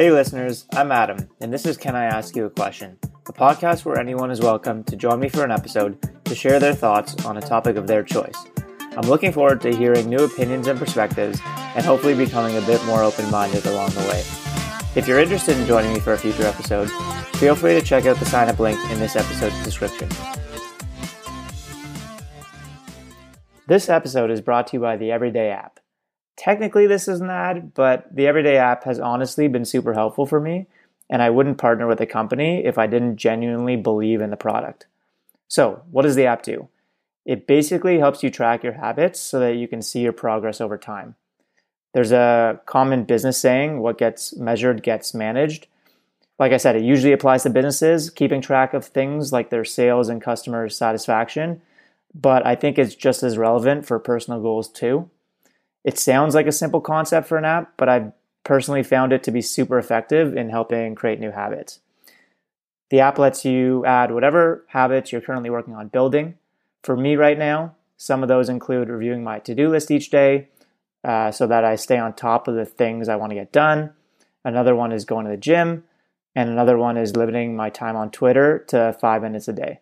Hey, listeners, I'm Adam, and this is Can I Ask You a Question, a podcast where anyone is welcome to join me for an episode to share their thoughts on a topic of their choice. I'm looking forward to hearing new opinions and perspectives, and hopefully becoming a bit more open minded along the way. If you're interested in joining me for a future episode, feel free to check out the sign up link in this episode's description. This episode is brought to you by the Everyday app technically this is an ad, but the Everyday app has honestly been super helpful for me, and I wouldn't partner with a company if I didn't genuinely believe in the product. So, what does the app do? It basically helps you track your habits so that you can see your progress over time. There's a common business saying what gets measured gets managed. Like I said, it usually applies to businesses, keeping track of things like their sales and customer satisfaction, but I think it's just as relevant for personal goals too. It sounds like a simple concept for an app, but I've personally found it to be super effective in helping create new habits. The app lets you add whatever habits you're currently working on building. For me right now, some of those include reviewing my to do list each day uh, so that I stay on top of the things I want to get done. Another one is going to the gym. And another one is limiting my time on Twitter to five minutes a day.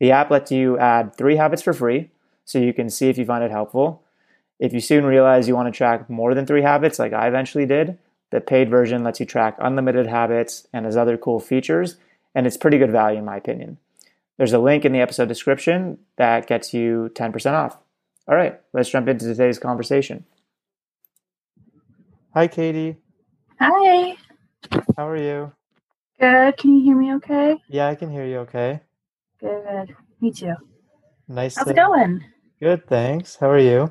The app lets you add three habits for free so you can see if you find it helpful. If you soon realize you want to track more than three habits, like I eventually did, the paid version lets you track unlimited habits and has other cool features, and it's pretty good value in my opinion. There's a link in the episode description that gets you 10% off. All right, let's jump into today's conversation. Hi, Katie. Hi. How are you? Good. Can you hear me okay? Yeah, I can hear you okay. Good. Me too. Nice. How's to... it going? Good, thanks. How are you?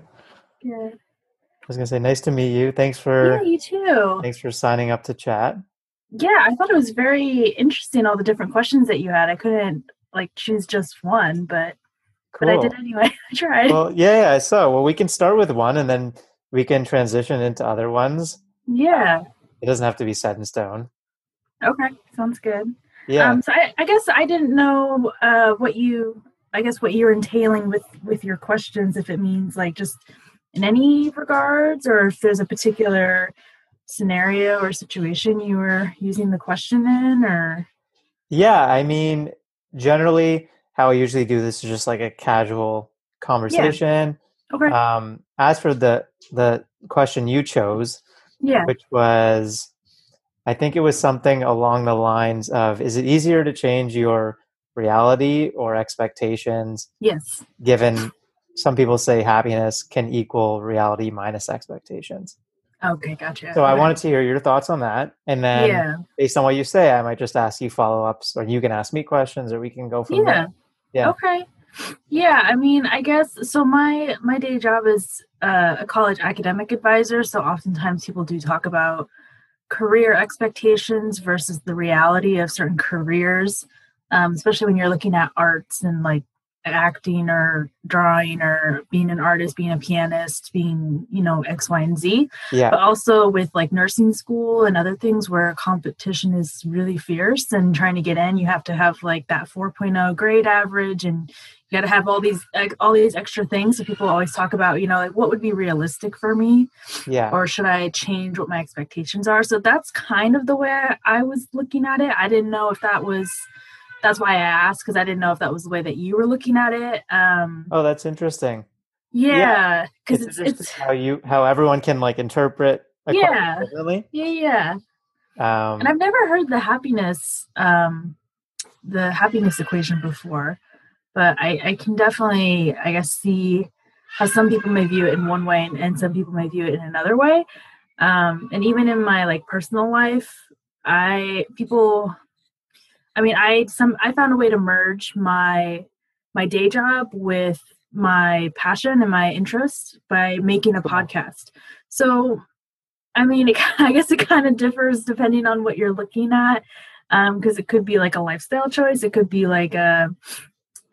Good. I was gonna say, nice to meet you. Thanks for Yeah, you too. thanks for signing up to chat. Yeah, I thought it was very interesting all the different questions that you had. I couldn't like choose just one, but but I did anyway. I tried. Well, yeah, I saw. well, we can start with one, and then we can transition into other ones. yeah. It doesn't have to be set in stone. Okay. Sounds good. Yeah. Um, so I, I guess I didn't know uh, what you I guess what you're entailing with with your questions if it means like just in any regards or if there's a particular scenario or situation you were using the question in or? Yeah, I mean, generally, how I usually do this is just like a casual conversation. okay. Um, as for the the question you chose, yeah. which was, I think it was something along the lines of, is it easier to change your reality or expectations yes. given some people say happiness can equal reality minus expectations. okay gotcha So I wanted to hear your thoughts on that. And then yeah based on what you say, I might just ask you follow ups or you can ask me questions or we can go from yeah there. Yeah. okay yeah i mean i guess so my my day job is uh, a college academic advisor so oftentimes people do talk about career expectations versus the reality of certain careers um, especially when you're looking at arts and like acting or drawing or being an artist being a pianist being you know x y and z Yeah. but also with like nursing school and other things where competition is really fierce and trying to get in you have to have like that 4.0 grade average and you got to have all these like all these extra things so people always talk about you know like what would be realistic for me Yeah. or should i change what my expectations are so that's kind of the way i was looking at it i didn't know if that was that's why i asked because i didn't know if that was the way that you were looking at it um Oh, that's interesting. yeah because It's, it's, it's how you how everyone can like interpret a Yeah. differently. yeah yeah Um, and I've never heard the happiness um the happiness equation before, but I I can definitely I guess see how some people may view it in one way and, and some people may view it in another way. Um and even in my like personal life, I people I mean I some I found a way to merge my my day job with my passion and my interest by making a podcast. So I mean, it, I guess it kind of differs depending on what you're looking at, because it could be like a lifestyle choice. It could be like a,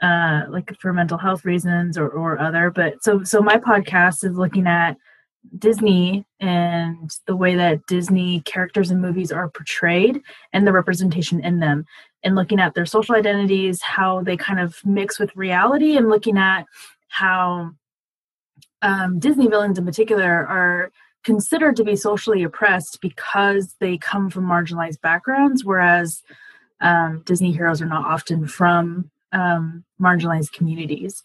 uh, like for mental health reasons or or other. But so so my podcast is looking at Disney and the way that Disney characters and movies are portrayed and the representation in them, and looking at their social identities, how they kind of mix with reality, and looking at how um, Disney villains in particular are considered to be socially oppressed because they come from marginalized backgrounds, whereas um, Disney heroes are not often from um, marginalized communities.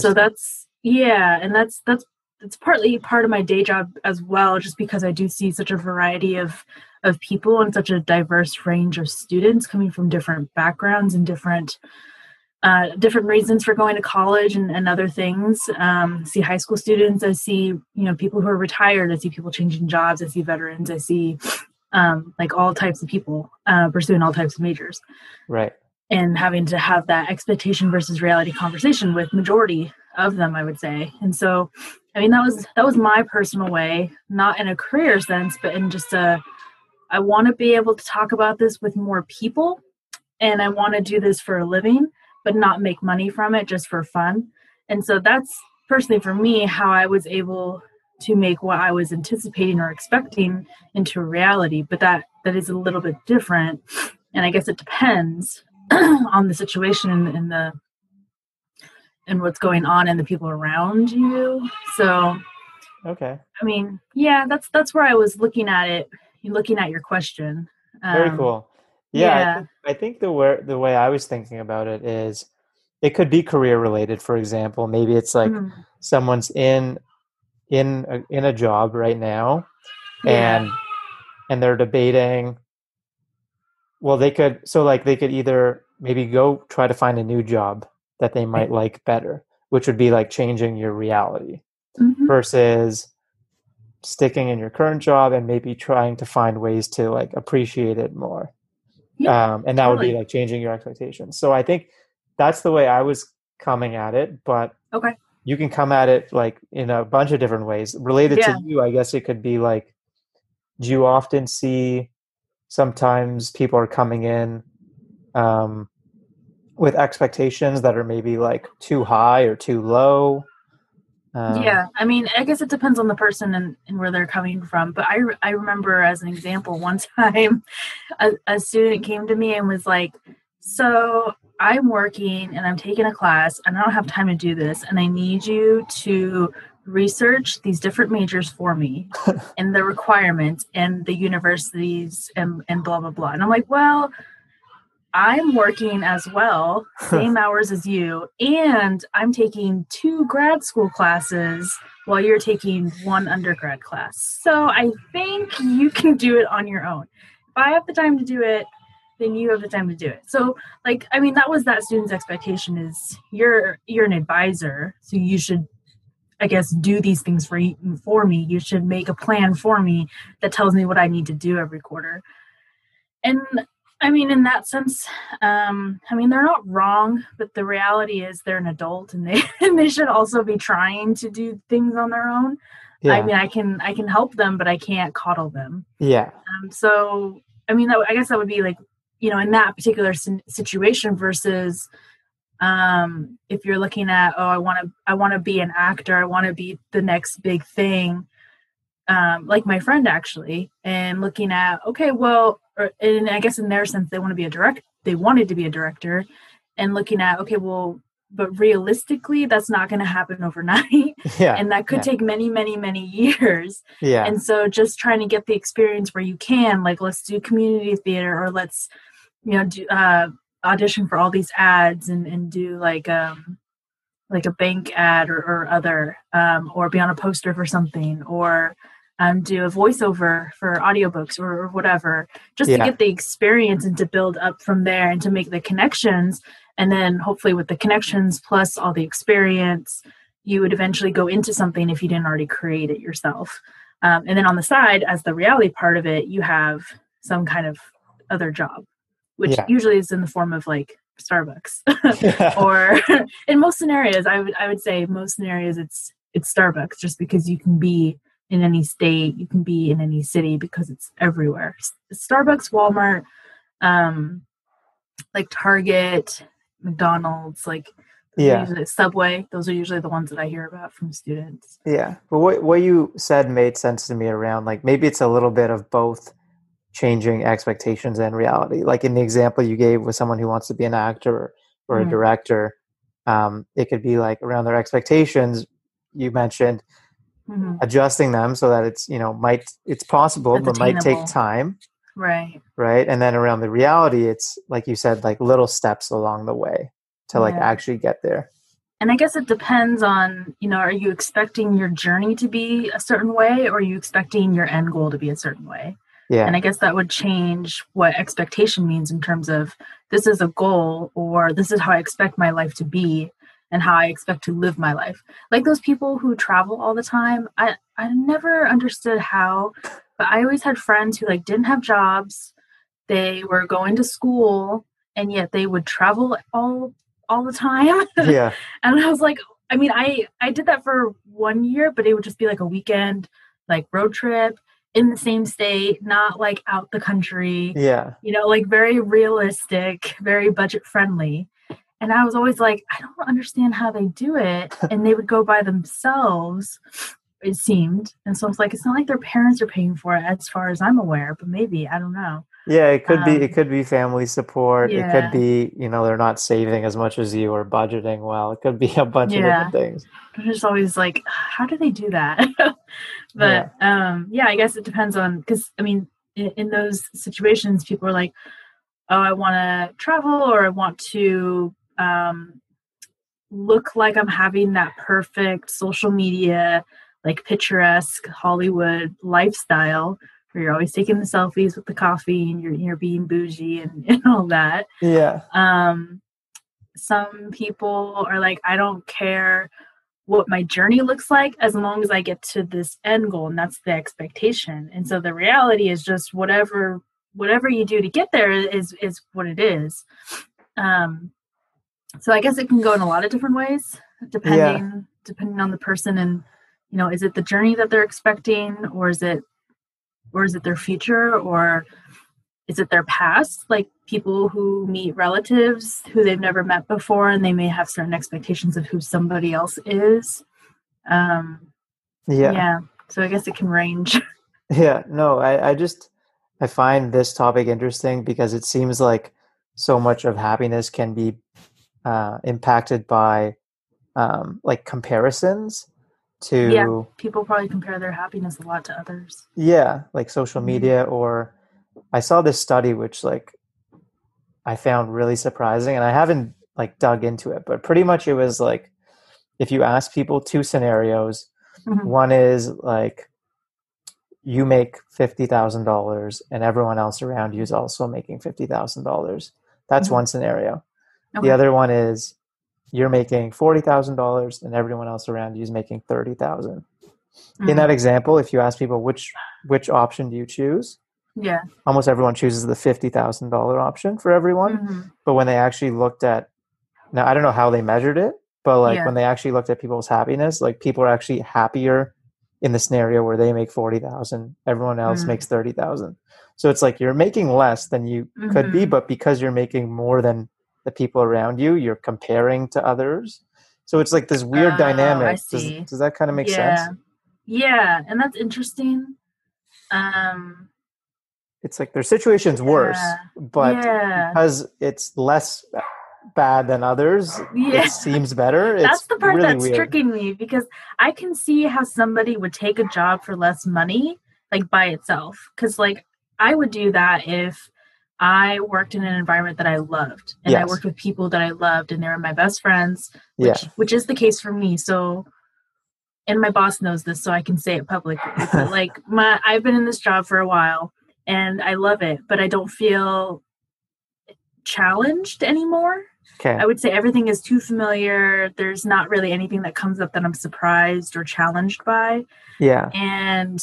So that's yeah, and that's that's it's partly part of my day job as well, just because I do see such a variety of of people and such a diverse range of students coming from different backgrounds and different uh, different reasons for going to college and, and other things. Um, see high school students. I see you know people who are retired. I see people changing jobs. I see veterans. I see um, like all types of people uh, pursuing all types of majors. Right. And having to have that expectation versus reality conversation with majority of them, I would say. And so, I mean, that was that was my personal way, not in a career sense, but in just a. I want to be able to talk about this with more people, and I want to do this for a living but not make money from it just for fun. And so that's personally for me how I was able to make what I was anticipating or expecting into reality. But that that is a little bit different. And I guess it depends on the situation and the and what's going on and the people around you. So okay. I mean, yeah, that's that's where I was looking at it, looking at your question. Um, Very cool. Yeah, yeah. I, think, I think the way the way I was thinking about it is, it could be career related. For example, maybe it's like mm. someone's in in a, in a job right now, yeah. and and they're debating. Well, they could so like they could either maybe go try to find a new job that they might like better, which would be like changing your reality, mm-hmm. versus sticking in your current job and maybe trying to find ways to like appreciate it more. Yeah, um, and that totally. would be like changing your expectations. So i think that's the way i was coming at it but okay. you can come at it like in a bunch of different ways. Related yeah. to you i guess it could be like do you often see sometimes people are coming in um, with expectations that are maybe like too high or too low um, yeah, I mean, I guess it depends on the person and, and where they're coming from. But I, I remember as an example, one time a, a student came to me and was like, So I'm working and I'm taking a class and I don't have time to do this. And I need you to research these different majors for me and the requirements and the universities and, and blah, blah, blah. And I'm like, Well, I'm working as well, same hours as you, and I'm taking two grad school classes while you're taking one undergrad class. So I think you can do it on your own. If I have the time to do it, then you have the time to do it. So like I mean that was that student's expectation is you're you're an advisor, so you should I guess do these things for for me. You should make a plan for me that tells me what I need to do every quarter. And I mean, in that sense, um, I mean, they're not wrong, but the reality is they're an adult and they and they should also be trying to do things on their own. Yeah. I mean, I can I can help them, but I can't coddle them. Yeah. Um, so, I mean, that, I guess that would be like, you know, in that particular situation versus um, if you're looking at, oh, I want to I want to be an actor, I want to be the next big thing. Um, like my friend actually, and looking at, okay, well, and I guess in their sense they want to be a direct they wanted to be a director and looking at okay well but realistically that's not going to happen overnight. Yeah, and that could yeah. take many many many years. Yeah. And so just trying to get the experience where you can like let's do community theater or let's you know do uh audition for all these ads and and do like um like a bank ad or, or other um or be on a poster for something or um, do a voiceover for audiobooks or, or whatever, just yeah. to get the experience and to build up from there and to make the connections. And then hopefully, with the connections plus all the experience, you would eventually go into something if you didn't already create it yourself. Um, and then on the side, as the reality part of it, you have some kind of other job, which yeah. usually is in the form of like Starbucks, or in most scenarios, I would I would say most scenarios it's it's Starbucks, just because you can be in any state. You can be in any city because it's everywhere. Starbucks walmart um like target mcdonald's like yeah. subway. Those are usually the ones that i hear about from students. Yeah. But what, what you said made sense to me around like maybe it's a little bit of both changing expectations and reality. Like in the example you gave with someone who wants to be an actor or mm-hmm. a director um, it could be like around their expectations. You mentioned Mhm. adjusting them so that it's you know might it's possible It's but might take time Right. right and then around the reality it's like you said like little steps along the way to like Yeah. actually get there And I guess it depends on, you know, are you expecting your journey to be a certain way or are you expecting your end goal to be a certain way? yeah And I guess that would change what expectation means in terms of this is a goal or this is how I expect my life to be and how I expect to live my life. Like those people who travel all the time, I I never understood how, but I always had friends who like didn't have jobs. They were going to school and yet they would travel all all the time. yeah And I was like, I mean, I I did that for one year, but it would just be like a weekend, like road trip in the same state, not like out the country. yeah You know, like very realistic, very budget friendly. And I was always like, I don't understand how they do it. And they would go by themselves, it seemed. And so I was like, it's not like their parents are paying for it, as far as I'm aware. But maybe I don't know. yeah it could be Um, it could be family support it could be you know they're not saving as much as you or budgeting well it could be a bunch of different things I'm just always like, how do they do that? but um, yeah, I guess it depends on because I mean, in, in those situations, people are like, oh, I want to travel or I want to um, look like I'm having that perfect social media, like picturesque Hollywood lifestyle. Where you're always taking the selfies with the coffee and you're you're being bougie and, and all that. Yeah. Um some people are like i don't care what my journey looks like as long as i get to this end goal and that's the expectation. And so the reality is just whatever whatever you do to get there is is what it is. Um so i guess it can go in a lot of different ways depending depending on the person and you know is it the journey that they're expecting or is it or is it their future or is it their past? Like people who meet relatives who they've never met before and they may have certain expectations of who somebody else is. Um yeah. yeah, so i guess it can range. Yeah, no, I, I just I find this topic interesting because it seems like so much of happiness can be uh, impacted by um, like comparisons to Yeah. people probably compare their happiness a lot to others yeah, like social Mhm. media or I saw this study which like I found really surprising and I haven't like dug into it, but pretty much it was like if you ask people two scenarios, Mhm. one is like you make fifty thousand dollars and everyone else around you is also making fifty thousand dollars. That's Mhm. one scenario. Okay. The other one is you're making forty thousand dollars and everyone else around you is making thirty thousand. In Mhm. that example, if you ask people which which option do you choose, yeah almost everyone chooses the fifty thousand dollar option for everyone. Mhm. But when they actually looked at now, I don't know how they measured it, but like Yeah. when they actually looked at people's happiness, like people are actually happier in the scenario where they make forty thousand, everyone else Mm. makes thirty thousand. So it's like you're making less than you could be, Mhm. but because you're making more than the people around you, you're comparing to others. So it's like this weird Oh, dynamic. Does, does that kind of make yeah sense? yeah and that's interesting um It's like their situation's worse, but yeah because it's less bad than others, Yeah. it seems better. It's that's the part really that's weird. tricking me because I can see how somebody would take a job for less money, like by itself. Because like I would do that if I worked in an environment that I loved and I worked with people that I loved and they were my best friends, Yeah. which which is the case for me. So and my boss knows this, so I can say it publicly. But like my I've been in this job for a while and I love it, but I don't feel challenged anymore. Okay. I would say everything is too familiar. There's not really anything that comes up that I'm surprised or challenged by. Yeah. And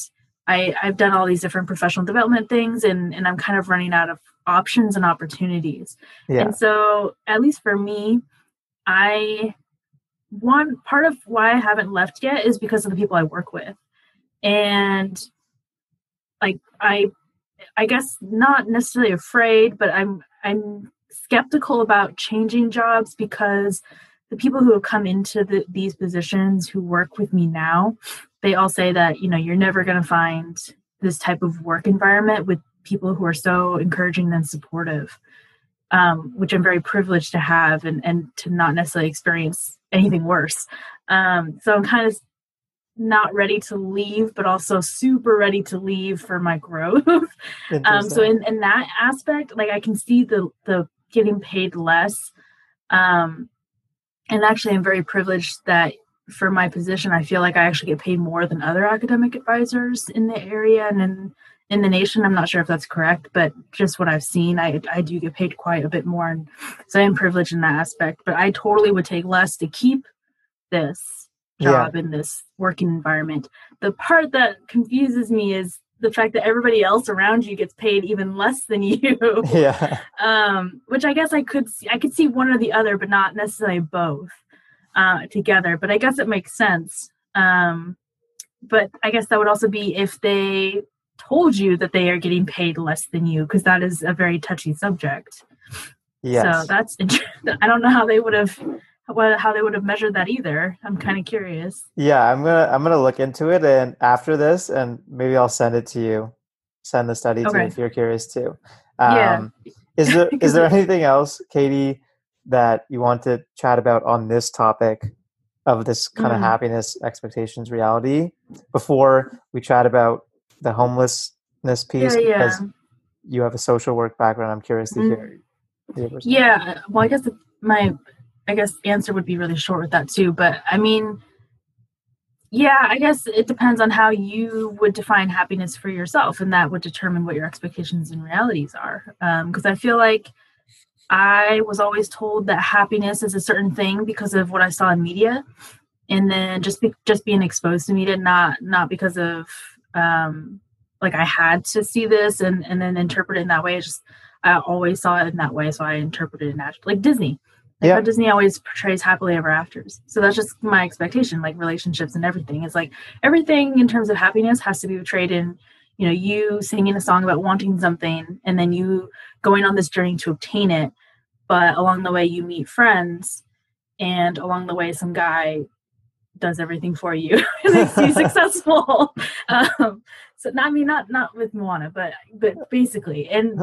I, I've done all these different professional development things and, and I'm kind of running out of options and opportunities. Yeah. And so, at least for me, I one part of why I haven't left yet is because of the people I work with. And like I I guess not necessarily afraid, but I'm I'm skeptical about changing jobs because the people who have come into the, these positions who work with me now, they all say that you know you're never going to find this type of work environment with people who are so encouraging and supportive, um, which I'm very privileged to have and and to not necessarily experience anything worse. Um, so I'm kind of not ready to leave, but also super ready to leave for my growth. um, so in, in that aspect, like I can see the the getting paid less. Um, and actually, I'm very privileged that for my position, I feel like I actually get paid more than other academic advisors in the area and in in the nation. I'm not sure if that's correct, but just what I've seen, I I do get paid quite a bit more, and so I am privileged in that aspect. But I totally would take less to keep this job yeah. in this working environment. The part that confuses me is the fact that everybody else around you gets paid even less than you. Yeah. Um, which I guess I could see, I could see one or the other, but not necessarily both uh, together. But I guess it makes sense. Um, but I guess that would also be if they told you that they are getting paid less than you, because that is a very touchy subject. Yes. So that's I don't know how they would have what how they would have measured that either. I'm kind of curious. Yeah, I'm gonna I'm gonna look into it, and after this, and maybe I'll send it to you. Send the study okay. to you if you're curious too. Um, yeah. Is there is there anything else, Katie, that you want to chat about on this topic of this kind mm. of happiness, expectations, reality before we chat about the homelessness piece? Yeah, yeah. Because you have a social work background. I'm curious to hear. Mm. Yeah, well, I guess my I guess answer would be really short with that too. But I mean, yeah, I guess it depends on how you would define happiness for yourself, and that would determine what your expectations and realities are. Because um, I feel like I was always told that happiness is a certain thing because of what I saw in media, and then just be, just being exposed to media, not not because of um, like I had to see this and and then interpret it in that way. It's just I always saw it in that way, so I interpreted it naturally. Like Disney, like yeah. Disney always portrays happily ever afters. So that's just my expectation, like relationships and everything. It's like everything in terms of happiness has to be portrayed in, you know, you singing a song about wanting something and then you going on this journey to obtain it. But along the way you meet friends and along the way some guy does everything for you and makes you successful. Um, so I mean not not with Moana, but but basically. And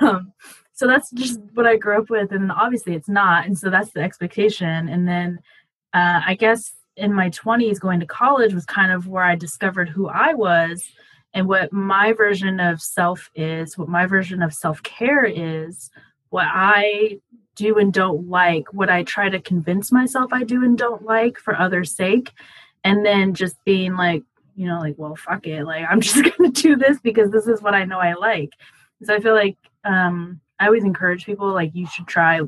um so that's just what I grew up with, and obviously it's not, and so that's the expectation. And then uh, I guess in my 20s, going to college was kind of where I discovered who I was and what my version of self is, what my version of self care is, what I do and don't like, what I try to convince myself I do and don't like for others' sake, and then just being like, you know, like, well, fuck it, like I'm just gonna do this because this is what I know I like. So I feel like um, I always encourage people like you should try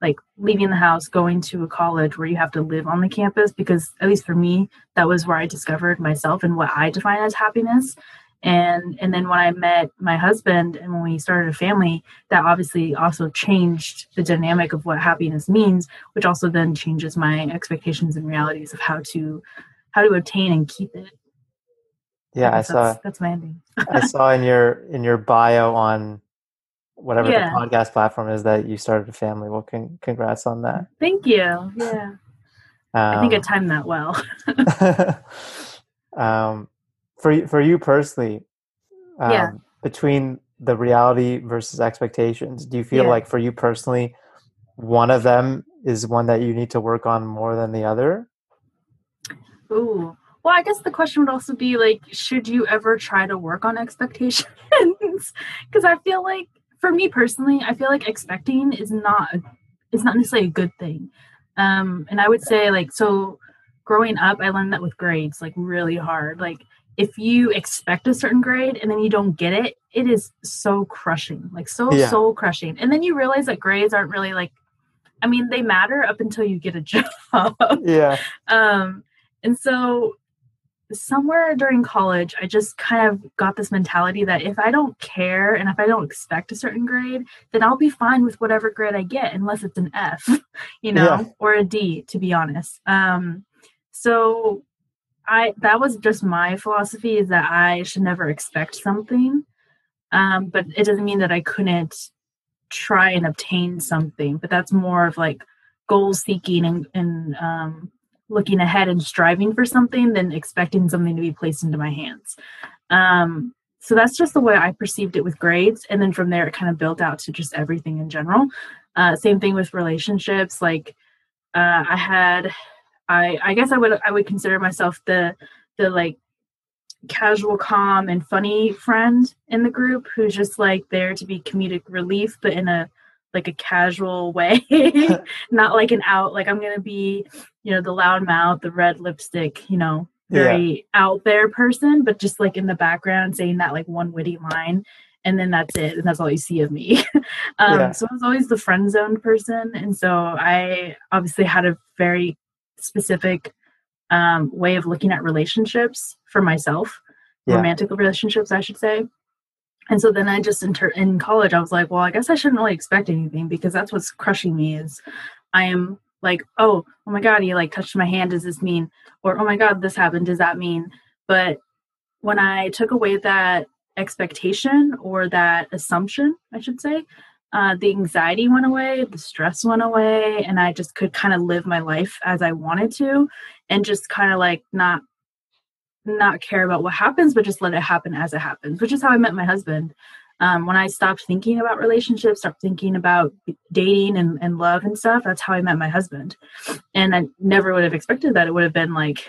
like leaving the house, going to a college where you have to live on the campus because at least for me, that was where I discovered myself and what I define as happiness. And and then when I met my husband and when we started a family, that obviously also changed the dynamic of what happiness means, which also then changes my expectations and realities of how to how to obtain and keep it. Yeah, I, I saw that's, that's my ending. I saw in your in your bio on whatever yeah. the podcast platform is that you started a family. Well, con- congrats on that. Thank you. Yeah. Um, I think I um, timed that well. um, for for you personally, um, yeah. between the reality versus expectations, do you feel yeah. like for you personally, one of them is one that you need to work on more than the other? Ooh. Well, I guess the question would also be like, should you ever try to work on expectations? Because I feel like for me personally, I feel like expecting is not is not necessarily a good thing. Um, and I would say like so growing up, I learned that with grades like really hard. Like if you expect a certain grade and then you don't get it, it is so crushing, like so yeah. soul crushing. And then you realize that grades aren't really like, I mean, they matter up until you get a job. yeah. Um, and so somewhere during college, I just kind of got this mentality that if I don't care and if I don't expect a certain grade, then I'll be fine with whatever grade I get, unless it's an F, you know, yeah. or a D, to be honest. Um, so I that was just my philosophy is that I should never expect something. Um, but it doesn't mean that I couldn't try and obtain something. But that's more of like goal seeking and, and um, looking ahead and striving for something than expecting something to be placed into my hands. Um, so that's just the way I perceived it with grades. And then from there, it kind of built out to just everything in general. Uh, same thing with relationships. Like uh, I had, I, I guess I would, I would consider myself the, the like casual, calm, and funny friend in the group who's just like there to be comedic relief, but in a like a casual way, not like an out. Like I'm gonna be, you know, the loud mouth, the red lipstick, you know, very yeah. out there person, but just like in the background saying that like one witty line. And then that's it, and that's all you see of me. um, yeah. So I was always the friend zoned person, and so I obviously had a very specific um, way of looking at relationships for myself, yeah. romantic relationships, I should say. And so then I just inter- in college, I was like, well, I guess I shouldn't really expect anything because that's what's crushing me is I am like, oh, oh my God, he like touched my hand. Does this mean? Or, oh my God, this happened. Does that mean? But when I took away that expectation or that assumption, I should say, uh, the anxiety went away, the stress went away, and I just could kind of live my life as I wanted to and just kind of like not not care about what happens, but just let it happen as it happens, which is how I met my husband. Um, when I stopped thinking about relationships, stopped thinking about dating and, and love and stuff, that's how I met my husband. And I never would have expected that. It would have been like,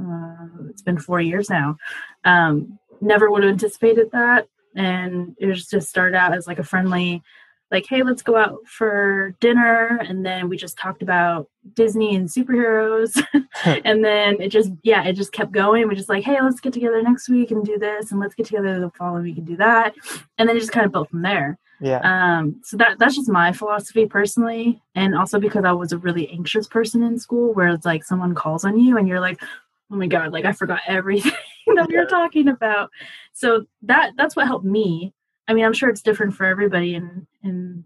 uh, it's been four years now. Um, never would have anticipated that. And it was just started out as like a friendly, like, hey, let's go out for dinner. And then we just talked about Disney and superheroes. and then it just, yeah, it just kept going. We're just like, hey, let's get together next week and do this. And let's get together the following week and do that. And then it just kind of built from there. Yeah. Um, so that that's just my philosophy personally. And also because I was a really anxious person in school where it's like someone calls on you and you're like, oh my God, like I forgot everything that we are talking about. So that that's what helped me I mean, I'm sure it's different for everybody, and and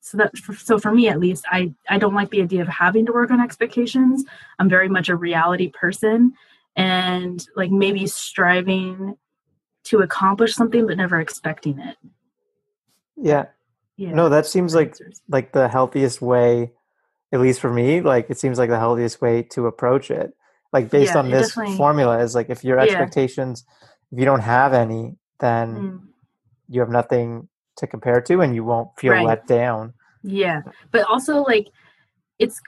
so that so for me at least, I I don't like the idea of having to work on expectations. I'm very much a reality person, and like maybe striving to accomplish something but never expecting it. Yeah. Yeah. No, that seems like like the healthiest way, at least for me. Like it seems like the healthiest way to approach it. Like based yeah, on this formula is like if your expectations, yeah. if you don't have any, then mm you have nothing to compare to and you won't feel right. let down. Yeah. But also like it's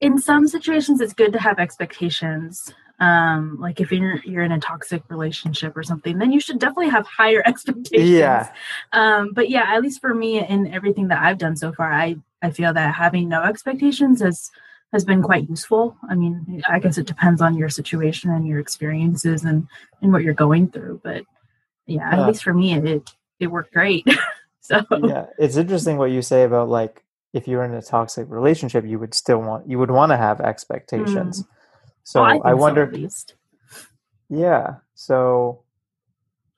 in some situations it's good to have expectations. Um like if you're you're in a toxic relationship or something, then you should definitely have higher expectations. Yeah. Um but yeah, at least for me in everything that I've done so far, I I feel that having no expectations has has been quite useful. I mean, I guess it depends on your situation and your experiences and and what you're going through, but yeah, at uh, least for me it it worked great. so yeah, it's interesting what you say about like if you're in a toxic relationship, you would still want you would want to have expectations. Mm. So well, I, I wonder. So yeah. So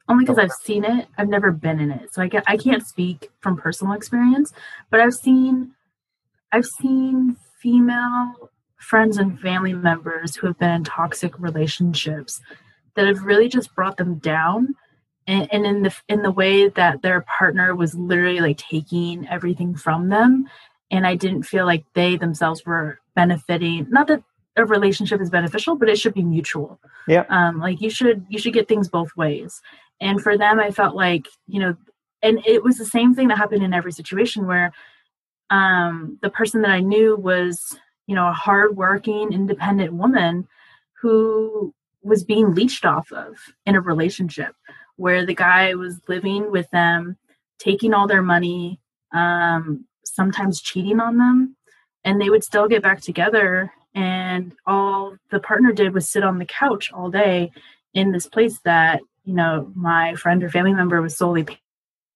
only because I've seen it. I've never been in it, so I get I can't speak from personal experience, but I've seen I've seen female friends and family members who have been in toxic relationships that have really just brought them down. And, and in the in the way that their partner was literally like taking everything from them. And i didn't feel like they themselves were benefiting not that a relationship is beneficial but it should be mutual. Yeah. Um like you should you should get things both ways. And for them i felt like you know and it was the same thing that happened in every situation where um the person that i knew was you know a hardworking independent woman who was being leached off of in a relationship where the guy was living with them, taking all their money, um, sometimes cheating on them, and they would still get back together. And all the partner did was sit on the couch all day in this place that, you know, my friend or family member was solely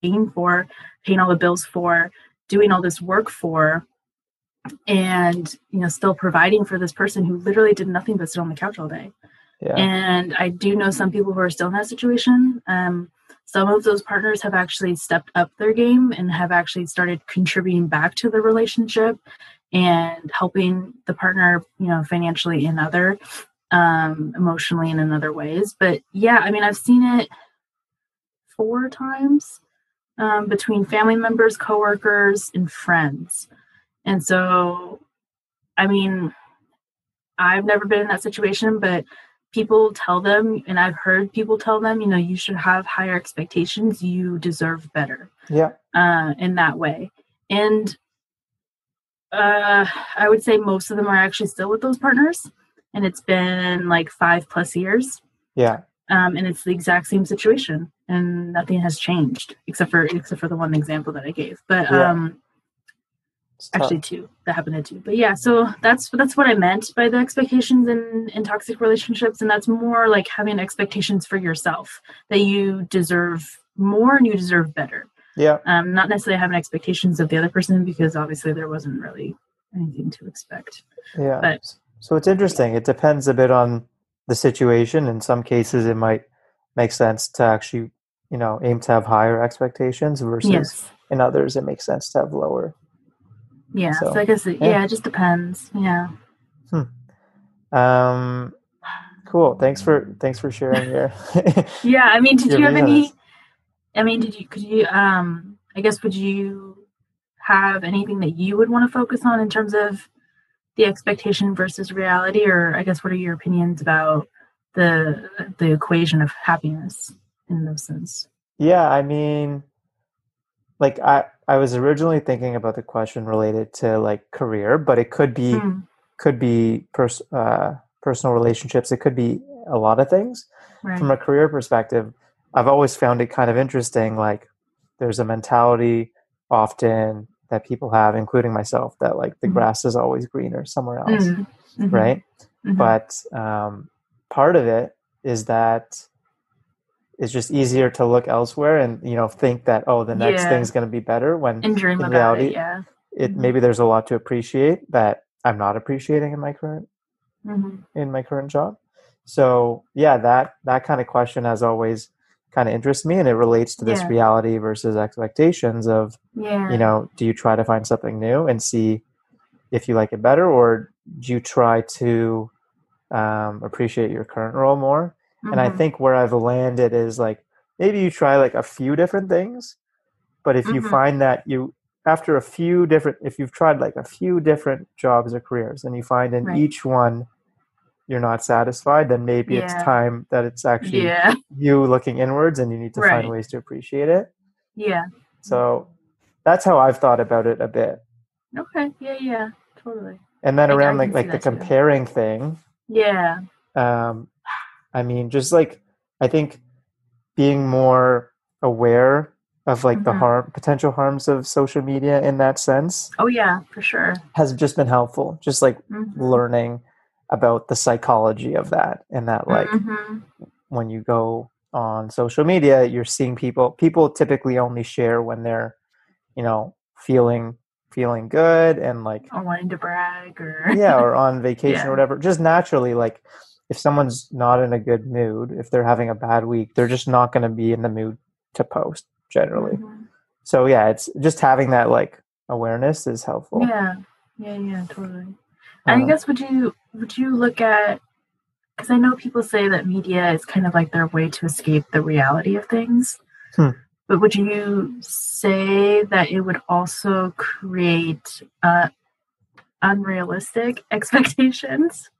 paying for, paying all the bills for, doing all this work for and you know still providing for this person who literally did nothing but sit on the couch all day yeah. And I do know some people who are still in that situation. Um, some of those partners have actually stepped up their game and have actually started contributing back to the relationship and helping the partner, you know, financially in other, um, emotionally and in other ways. But yeah, I mean, I've seen it four times um, between family members, coworkers, and friends. And so, I mean, I've never been in that situation, but people tell them and i've heard people tell them you know you should have higher expectations. You deserve better. Yeah. Uh, in that way. And uh, i would say most of them are actually still with those partners and it's been like five plus years. Yeah. Um, and it's the exact same situation, and nothing has changed except for except for the one example that I gave. But Yeah. um, actually two that happened to two but yeah so that's that's what i meant by the expectations in in toxic relationships and that's more like having expectations for yourself that you deserve more and you deserve better Yeah. um not necessarily having expectations of the other person because obviously there wasn't really anything to expect Yeah. But- so it's interesting. It depends a bit on the situation. In some cases, it might make sense to actually, you know, aim to have higher expectations versus yes in others, it makes sense to have lower. yeah so, So, i guess it, yeah. yeah. it just depends yeah Um, cool. Thanks for thanks for sharing your. yeah i mean did you have any i mean did you could you um i guess would you have anything that you would want to focus on in terms of the expectation versus reality or i guess what are your opinions about the the equation of happiness in those sense Yeah, I mean, like I I was originally thinking about the question related to like career, but it could be Hmm, could be pers- uh, personal relationships. It could be a lot of things. right From a career perspective, I've always found it kind of interesting. Like, there's a mentality often that people have, including myself, that like the Mhm. grass is always greener somewhere else, Mhm, mhm, right? mhm. But um, part of it is that it's just easier to look elsewhere and you know think that oh the next Yeah. thing's going to be better when in reality, it yeah it Mhm. maybe there's a lot to appreciate that I'm not appreciating in my current hmm in my current job. So yeah, that that kind of question has always kind of interests me, and it relates to this Yeah. reality versus expectations of yeah you know, do you try to find something new and see if you like it better, or do you try to um, appreciate your current role more? And I Mhm. think where I've landed is like maybe you try like a few different things, but if you Mhm. find that you after a few different if you've tried like a few different jobs or careers and you find in Right. each one you're not satisfied, then maybe it's time that it's actually yeah you looking inwards and you need to Right. find ways to appreciate it. yeah So that's how I've thought about it a bit. okay yeah yeah totally And then I around like like the that too. comparing thing, yeah um, I mean, just like I think being more aware of like the Mhm. harm potential harms of social media in that sense oh yeah for sure has just been helpful. Just like Mhm. learning about the psychology of that and that like Mhm. when you go on social media you're seeing people people typically only share when they're you know feeling feeling good and like or wanting to brag or yeah or on vacation Yeah. or whatever just naturally like if someone's not in a good mood if they're having a bad week they're just not going to be in the mood to post generally Mhm. so yeah it's just having that like awareness is helpful yeah yeah yeah totally and i Uh, guess would you would you look at because i know people say that media is kind of like their way to escape the reality of things. Hmm. but would you say that it would also create uh, unrealistic expectations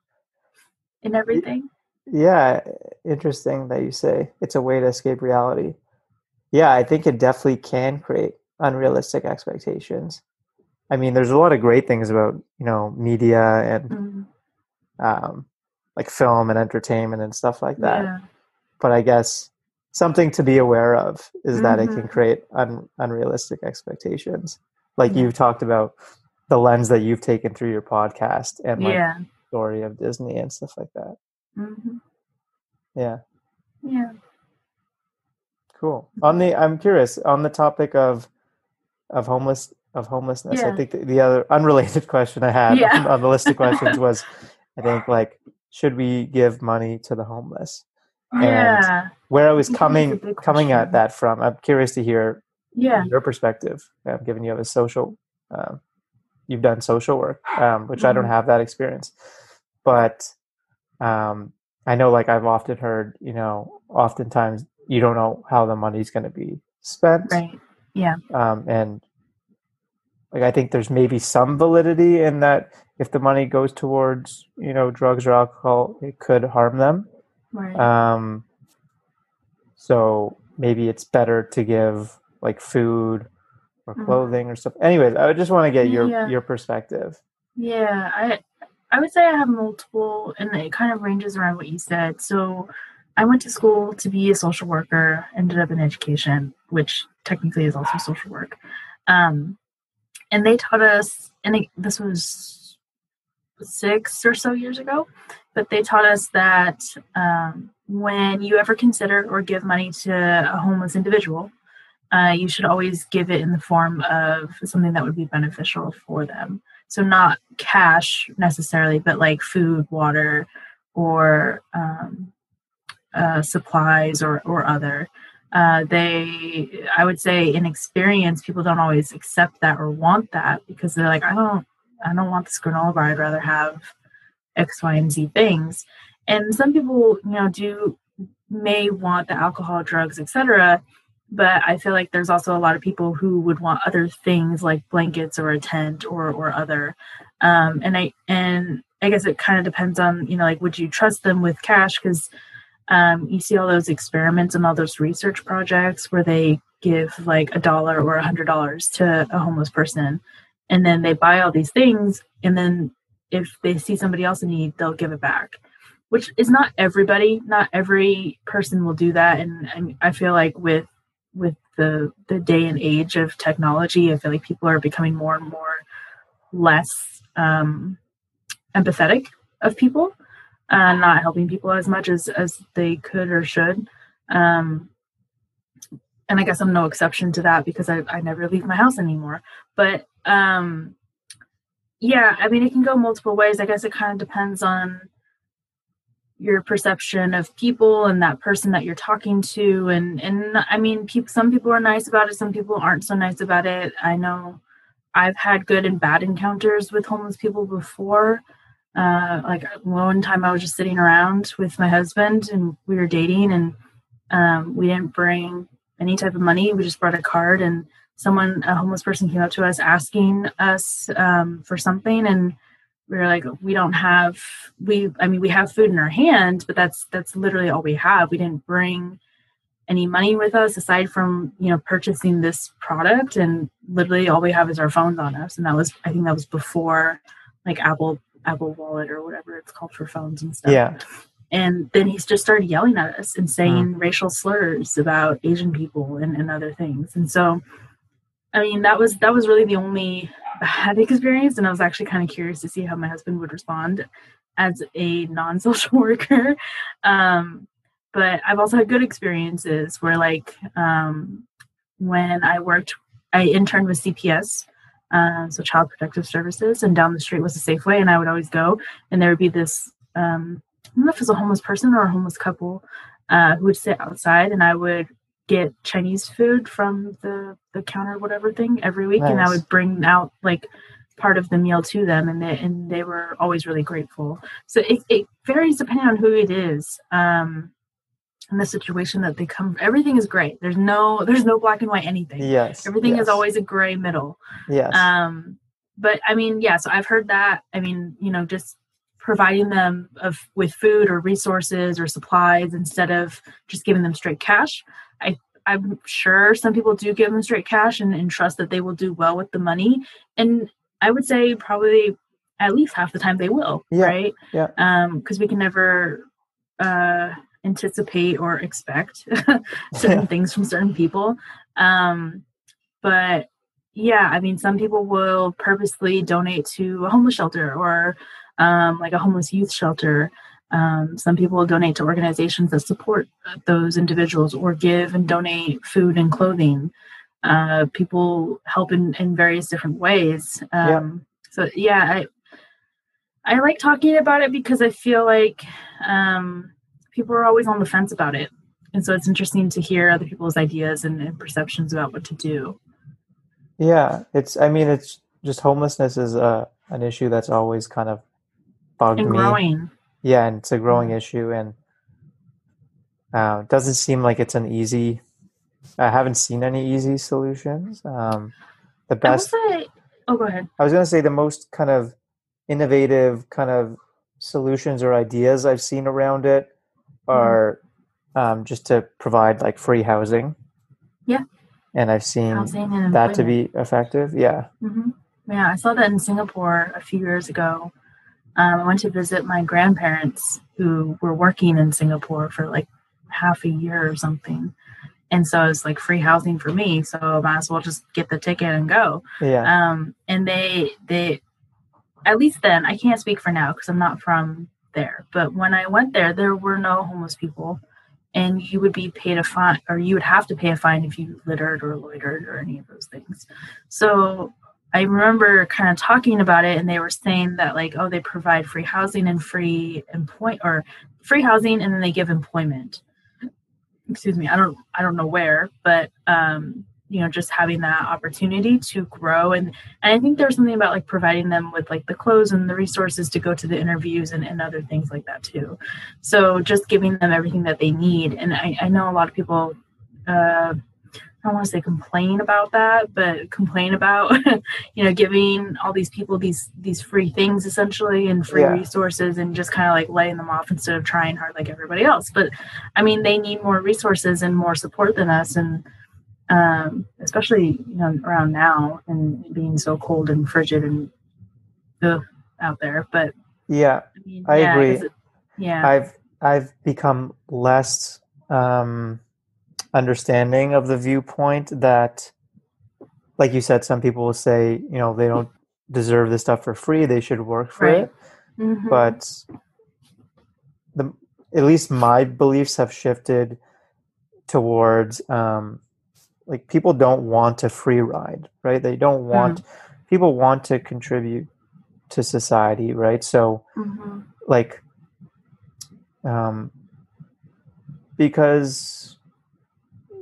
in everything? yeah interesting that you say it's a way to escape reality. Yeah i think it definitely can create unrealistic expectations i mean there's a lot of great things about you know media and Mm, um, like film and entertainment and stuff like that. Yeah. But I guess something to be aware of is that it can create un- unrealistic expectations. Like you've talked about the lens that you've taken through your podcast and like yeah. story of Disney and stuff like that. hmm Yeah, yeah. Cool. On the, I'm curious on the topic of of homeless of homelessness. I think the, the other unrelated question I had Yeah. on the list of questions was, I think like, should we give money to the homeless? yeah. Where I was think that is a coming coming at that from, I'm curious to hear yeah. your perspective, um, given you a social, um, you've done social work, um, which I don't Mhm. have that experience, but um, I know, like I've often heard, you know, oftentimes you don't know how the money's going to be spent, right. Yeah. Um, and like I think there's maybe some validity in that if the money goes towards, you know, drugs or alcohol, it could harm them. right Um, so maybe it's better to give like food or Mhm. clothing or stuff. Anyways, I just want to get your Yeah. your perspective. Yeah, I I would say I have multiple, and it kind of ranges around what you said. So, I went to school to be a social worker, ended up in education, which technically is also social work. Um, and they taught us, and this was six or so years ago, but they taught us that um, when you ever consider or give money to a homeless individual, uh, you should always give it in the form of something that would be beneficial for them. So, not cash necessarily, but like food, water, or um, uh, supplies or, or other. Uh, they, I would say, in experience, people don't always accept that or want that because they're like, I don't, I don't want this granola bar. I'd rather have X, Y, and Z things. And some people, you know, do may want the alcohol, drugs, etc. But I feel like there's also a lot of people who would want other things like blankets or a tent or or other. Um, and I and I guess it kind of depends on you know like would you trust them with cash because um, you see all those experiments and all those research projects where they give like a dollar or a hundred dollars to a homeless person and then they buy all these things and then if they see somebody else in need they'll give it back which is not everybody. Not every person will do that and, and i feel like with with the the day and age of technology i feel like people are becoming more and more less um, empathetic of people and not helping people as much as as they could or should. Um, and i guess i'm no exception to that because i, I never leave my house anymore. But um, yeah i mean it can go multiple ways. I guess it kind of depends on your perception of people and that person that you're talking to. And and i mean people some people are nice about it some people aren't so nice about it. I know i've had good and bad encounters with homeless people before uh, like one time I was just sitting around with my husband and we were dating and um, we didn't bring any type of money. We just brought a card and someone, a homeless person came up to us asking us um, for something and we were like, we don't have, we, I mean, we have food in our hand, but that's, that's literally all we have. We didn't bring any money with us aside from, you know, purchasing this product and literally all we have is our phones on us. And that was, I think that was before like Apple Apple Wallet or whatever it's called for phones and stuff. Yeah. And then he just started yelling at us and saying mm. racial slurs about Asian people and, and other things. And so, I mean, that was that was really the only bad experience. And I was actually kind of curious to see how my husband would respond as a non-social worker. Um, but I've also had good experiences where, like, um, when I worked, I interned with CPS um, so Child Protective Services, and down the street was a Safeway, and I would always go, and there would be this um, I don't know if it was a homeless person or a homeless couple uh, who would sit outside, and I would get Chinese food from the the counter, whatever thing, every week, nice. and I would bring out like part of the meal to them, and they and they were always really grateful. So it, it varies depending on who it is. Um, in the situation that they come everything is great there's no there's no black and white anything. Yes everything yes. is always a gray middle. Yes. Um but i mean yeah so i've heard that. I mean you know just providing them of with food or resources or supplies instead of just giving them straight cash. I i'm sure some people do give them straight cash and, and trust that they will do well with the money. And i would say probably at least half the time they will yeah. right? yeah. Um because we can never uh anticipate or expect certain yeah. things from certain people. Um, but yeah, I mean, some people will purposely donate to a homeless shelter or um, like a homeless youth shelter. Um, some people will donate to organizations that support those individuals or give and donate food and clothing. Uh, people help in, in various different ways. Um, yeah. So yeah, I I like talking about it because I feel like um, people are always on the fence about it. And so it's interesting to hear other people's ideas and, and perceptions about what to do. Yeah, it's. I mean, it's just homelessness is a an issue that's always kind of bugged and me. Growing. Yeah, and it's a growing issue, and uh, it doesn't seem like it's an easy. I haven't seen any easy solutions. Um, the best. Say, oh, go ahead. I was going to say the most kind of innovative kind of solutions or ideas I've seen around it. Are um, just to provide like free housing. Yeah. And I've seen and that to be effective. Yeah. Mm-hmm. Yeah, I saw that in Singapore a few years ago. Um, I went to visit my grandparents who were working in Singapore for like half a year or something. And so it's like free housing for me. So I might as well just get the ticket and go. Yeah. Um, and they, they, at least then, I can't speak for now because I'm not from there. But when I went there, there were no homeless people. And you would be paid a fine, or you would have to pay a fine if you littered or loitered or any of those things. So I remember kind of talking about it, and they were saying that like, oh, they provide free housing and free employment, or free housing, and then they give employment. Excuse me, I don't, I don't know where, but um, you know, just having that opportunity to grow, and and I think there's something about like providing them with like the clothes and the resources to go to the interviews and, and other things like that too. So just giving them everything that they need, and I, I know a lot of people. Uh, I don't want to say complain about that, but complain about you know giving all these people these these free things essentially and free Yeah. resources and just kind of like laying them off instead of trying hard like everybody else. But I mean, they need more resources and more support than us, and um, especially you know around now and being so cold and frigid and ugh, out there. But Yeah. I mean, I yeah, agree. it- yeah, I've I've become less um, understanding of the viewpoint that, like you said, some people will say, you know, they don't deserve this stuff for free; they should work for Right. it. Mhm. But the at least my beliefs have shifted towards um, like people don't want a free ride, right? They don't want people want to contribute to society, right? So Mhm. like um because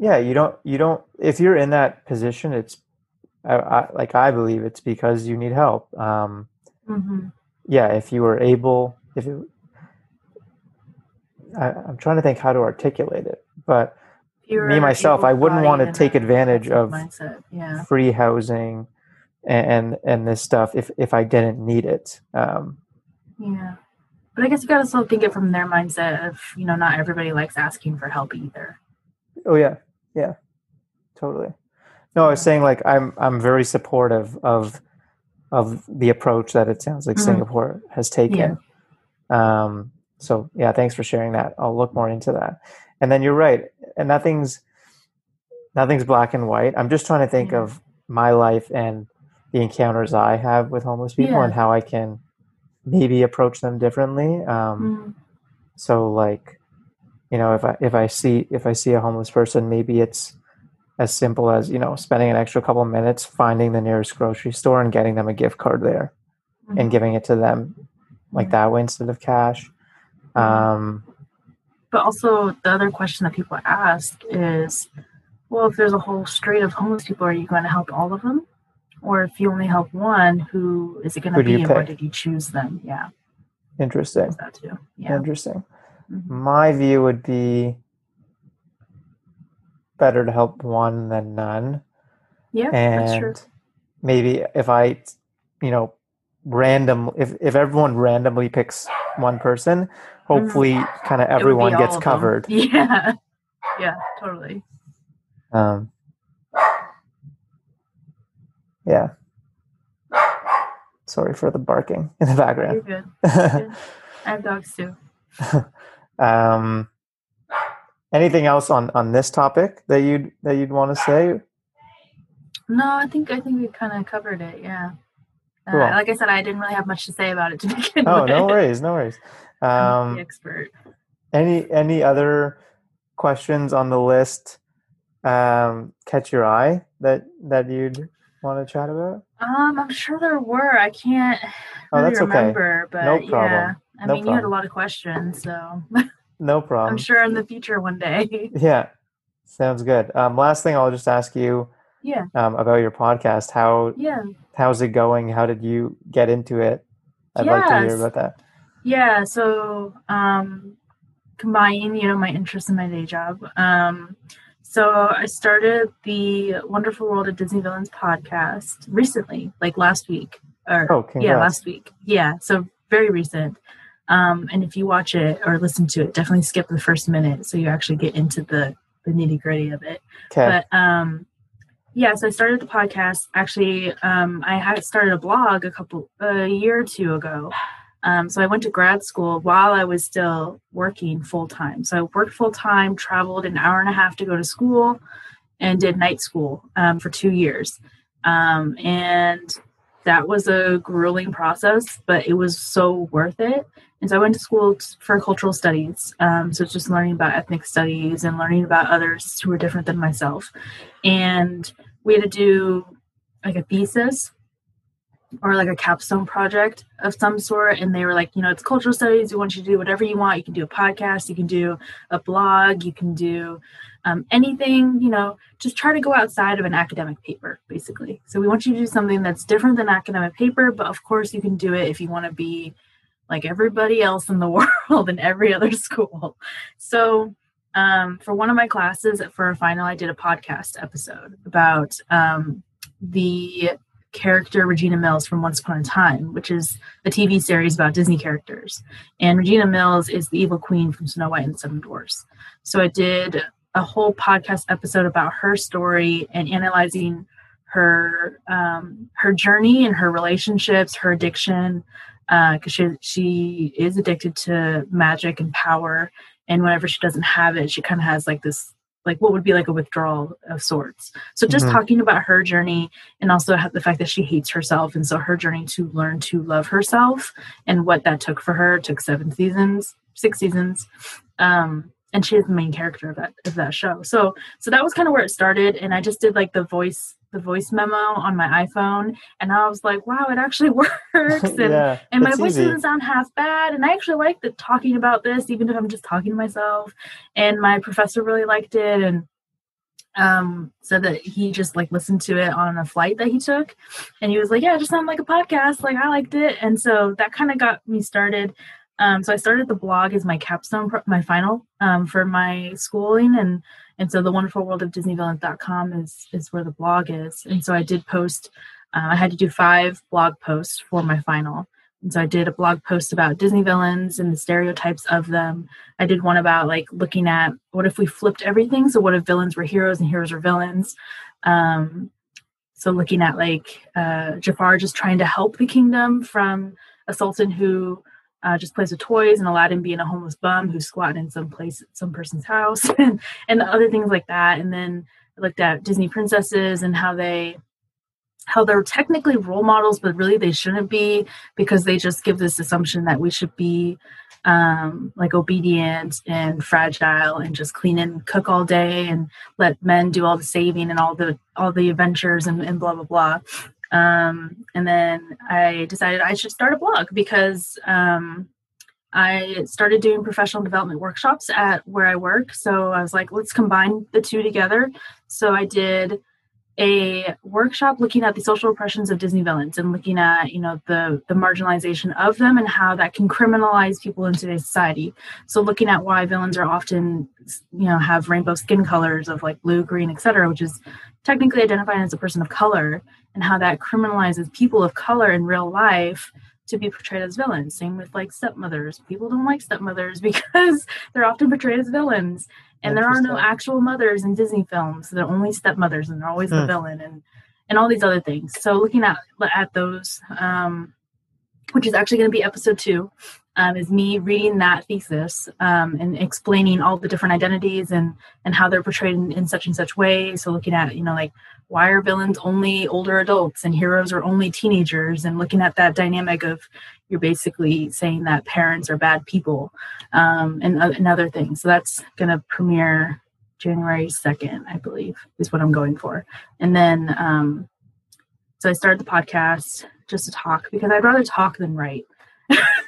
yeah you don't you don't if you're in that position it's I, I like i believe it's because you need help um Mhm. yeah if you were able if it, I, i'm trying to think how to articulate it but If you were me myself i wouldn't want to take advantage of. Yeah. free housing and, and and this stuff if if i didn't need it um Yeah. But I guess you gotta still think it from their mindset of, you know, not everybody likes asking for help either. Oh yeah, yeah, totally. No, I was saying like I'm I'm very supportive of of the approach that it sounds like Mhm. Singapore has taken. Um, so yeah, thanks for sharing that. I'll look more into that. And then you're right, and nothing's nothing's black and white. I'm just trying to think Yeah. of my life and the encounters I have with homeless people Yeah. and how I can maybe approach them differently. Um, Mm, so like, you know, if I if I see if I see a homeless person, maybe it's as simple as you know spending an extra couple of minutes finding the nearest grocery store and getting them a gift card there and mhm. giving it to them like that way instead of cash. Um, But also the other question that people ask is, well, if there's a whole street of homeless people, are you going to help all of them? Or if you only help one, who is it going to be and pick? did you choose them? Yeah, interesting, that too. Yeah. interesting. Mhm. My view would be better to help one than none. Yeah, that's true. and maybe if I, you know, random if if everyone randomly picks one person, hopefully, kind of Mm-hmm. Would be everyone gets of covered. Yeah. Yeah, totally. Um, yeah. Sorry for the barking in the You're background. good. good. I have dogs too. um, anything else on on this topic that you'd that you'd want to say? No, I think I think we kind of covered it. Yeah. Uh, Cool. like I said, I didn't really have much to say about it to begin Oh, with. no worries, no worries. I'm Um, the expert. Any any other questions on the list um, catch your eye that that you'd want to chat about? Um, I'm sure there were. I can't Oh, really that's okay. remember, but No yeah. problem. I No mean, you had a lot of questions, so No problem. I'm sure in the future one day. Yeah, sounds good. Um, last thing, I'll just ask you yeah, um, about your podcast. How yeah, how's it going? How did you get into it? I'd like to hear about that. yeah. So, um, combining, you know, my interest in my day job. Um, so I started the Wonderful World of Disney Villains podcast recently, like last week. Or Oh, congrats. yeah, last week. Yeah, so very recent. Um, and if you watch it or listen to it, definitely skip the first minute so you actually get into the the nitty gritty of it. Okay. But um, yeah, so I started the podcast. Actually, um, I had started a blog a couple a year or two ago, Um, so I went to grad school while I was still working full time. So I worked full time, traveled an hour and a half to go to school, and did night school um, for two years. Um, and that was a grueling process, but it was so worth it. And so I went to school for cultural studies. Um, so it's just learning about ethnic studies and learning about others who are different than myself. And we had to do like a thesis or like a capstone project of some sort and they were like you know it's cultural studies we want you to do whatever you want you can do a podcast you can do a blog you can do um, anything you know just try to go outside of an academic paper basically. So we want you to do something that's different than academic paper but of course you can do it if you want to be like everybody else in the world in every other school. So um, for one of my classes for a final i did a podcast episode about um, the character Regina Mills from Once Upon a Time, which is a TV series about Disney characters. And Regina Mills is the evil queen from Snow White and the Seven Dwarfs. So I did a whole podcast episode about her story and analyzing her um, her journey and her relationships, her addiction, because uh, she she is addicted to magic and power. And whenever she doesn't have it, she kind of has like this like what would be like a withdrawal of sorts. So just mm-hmm. talking about her journey and also the fact that she hates herself and so her journey to learn to love herself and what that took for her it took seven seasons, six seasons. Um, and she is the main character of that of that show. So so that was kind of where it started and I just did like the voice the voice memo on my iPhone and I was like, wow, it actually works. And, yeah, and my voice easy. doesn't sound half bad. And I actually like the talking about this, even if I'm just talking to myself. And my professor really liked it and um said that he just like listened to it on a flight that he took and he was like yeah it just sounded like a podcast like i liked it and so that kind of got me started um so i started the blog as my capstone my final um for my schooling and and so the wonderful world of disneyvillains.com is is where the blog is. And so i did post uh, i had to do five blog posts for my final. And so i did a blog post about disney villains and the stereotypes of them. I did one about like looking at what if we flipped everything? So what if villains were heroes and heroes were villains? Um, so looking at like uh, jafar just trying to help the kingdom from a sultan who uh, just plays with toys and Aladdin being a homeless bum who's squatting in some place, some person's house, and, and other things like that. And then I looked at Disney princesses and how they how they're technically role models, but really they shouldn't be because they just give this assumption that we should be um, like obedient and fragile and just clean and cook all day and let men do all the saving and all the all the adventures and, and blah blah blah. Um, and then I decided I should start a blog because um, I started doing professional development workshops at where I work. So I was like, let's combine the two together. So I did a workshop looking at the social oppressions of Disney villains and looking at, you know, the the marginalization of them and how that can criminalize people in today's society. So looking at why villains are often, you know, have rainbow skin colors of like blue, green, etc., which is technically identifying as a person of color and how that criminalizes people of color in real life to be portrayed as villains. Same with like stepmothers. People don't like stepmothers because they're often portrayed as villains. And there are no actual mothers in Disney films. They're only stepmothers and they're always the hmm. villain and and all these other things. So looking at at those, um, which is actually going to be episode two, um, is me reading that thesis um, and explaining all the different identities and and how they're portrayed in, in, such and such way. So looking at you know like why are villains only older adults and heroes are only teenagers, and looking at that dynamic of you're basically saying that parents are bad people um, and, uh, and other things. So that's going to premiere January second, I believe, is what I'm going for. And then um, so I started the podcast just to talk because I'd rather talk than write.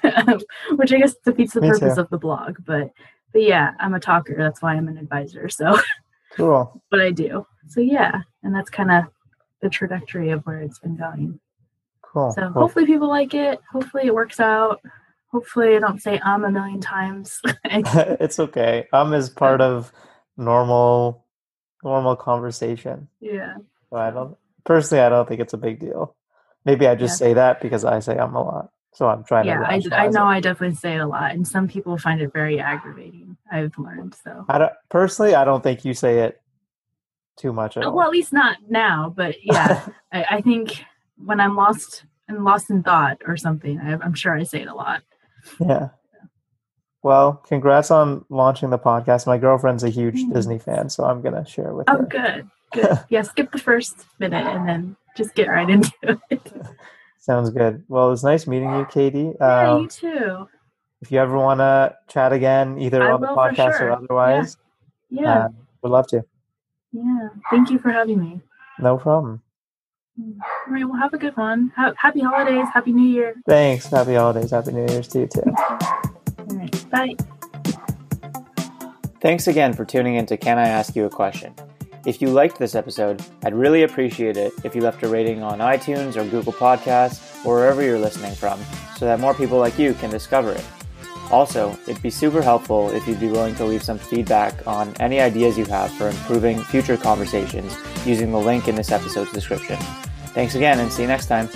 which I guess defeats the Me purpose too. of the blog. But but yeah, I'm a talker. That's why I'm an advisor. So cool. but I do. So yeah, and that's kind of the trajectory of where it's been going. Cool. So cool. hopefully people like it. Hopefully it works out. Hopefully I don't say um a million times. it's okay. Um is part of normal normal conversation. Yeah. So I don't personally I don't think it's a big deal. Maybe I just yeah. say that because I say um a lot. So I'm trying yeah, to. Yeah, I, I know it. I definitely say it a lot, and some people find it very aggravating. I've learned so. I don't personally. I don't think you say it too much at well, all. Well, at least not now, but yeah, I, I, think when I'm lost and lost in thought or something. I, I'm sure I say it a lot. Yeah. Well, congrats on launching the podcast. My girlfriend's a huge Thanks. Disney fan, so I'm gonna share with Oh, her. good. Good. yeah, skip the first minute and then just get right into it. Sounds good. Well, it was nice meeting you, Katie. yeah, Um, you too. if you ever want to chat again, either I on the podcast sure. or otherwise, Yeah. uh, would love to. yeah. Thank you for having me. No problem. All right. Well, have a good one. Ha- happy holidays. Happy New Year. Thanks. Happy holidays. Happy New Year's to you too. All right. Bye. Thanks again for tuning in to Can I Ask You a Question? If you liked this episode, I'd really appreciate it if you left a rating on iTunes or Google Podcasts or wherever you're listening from so that more people like you can discover it. Also, it'd be super helpful if you'd be willing to leave some feedback on any ideas you have for improving future conversations using the link in this episode's description. Thanks again and see you next time.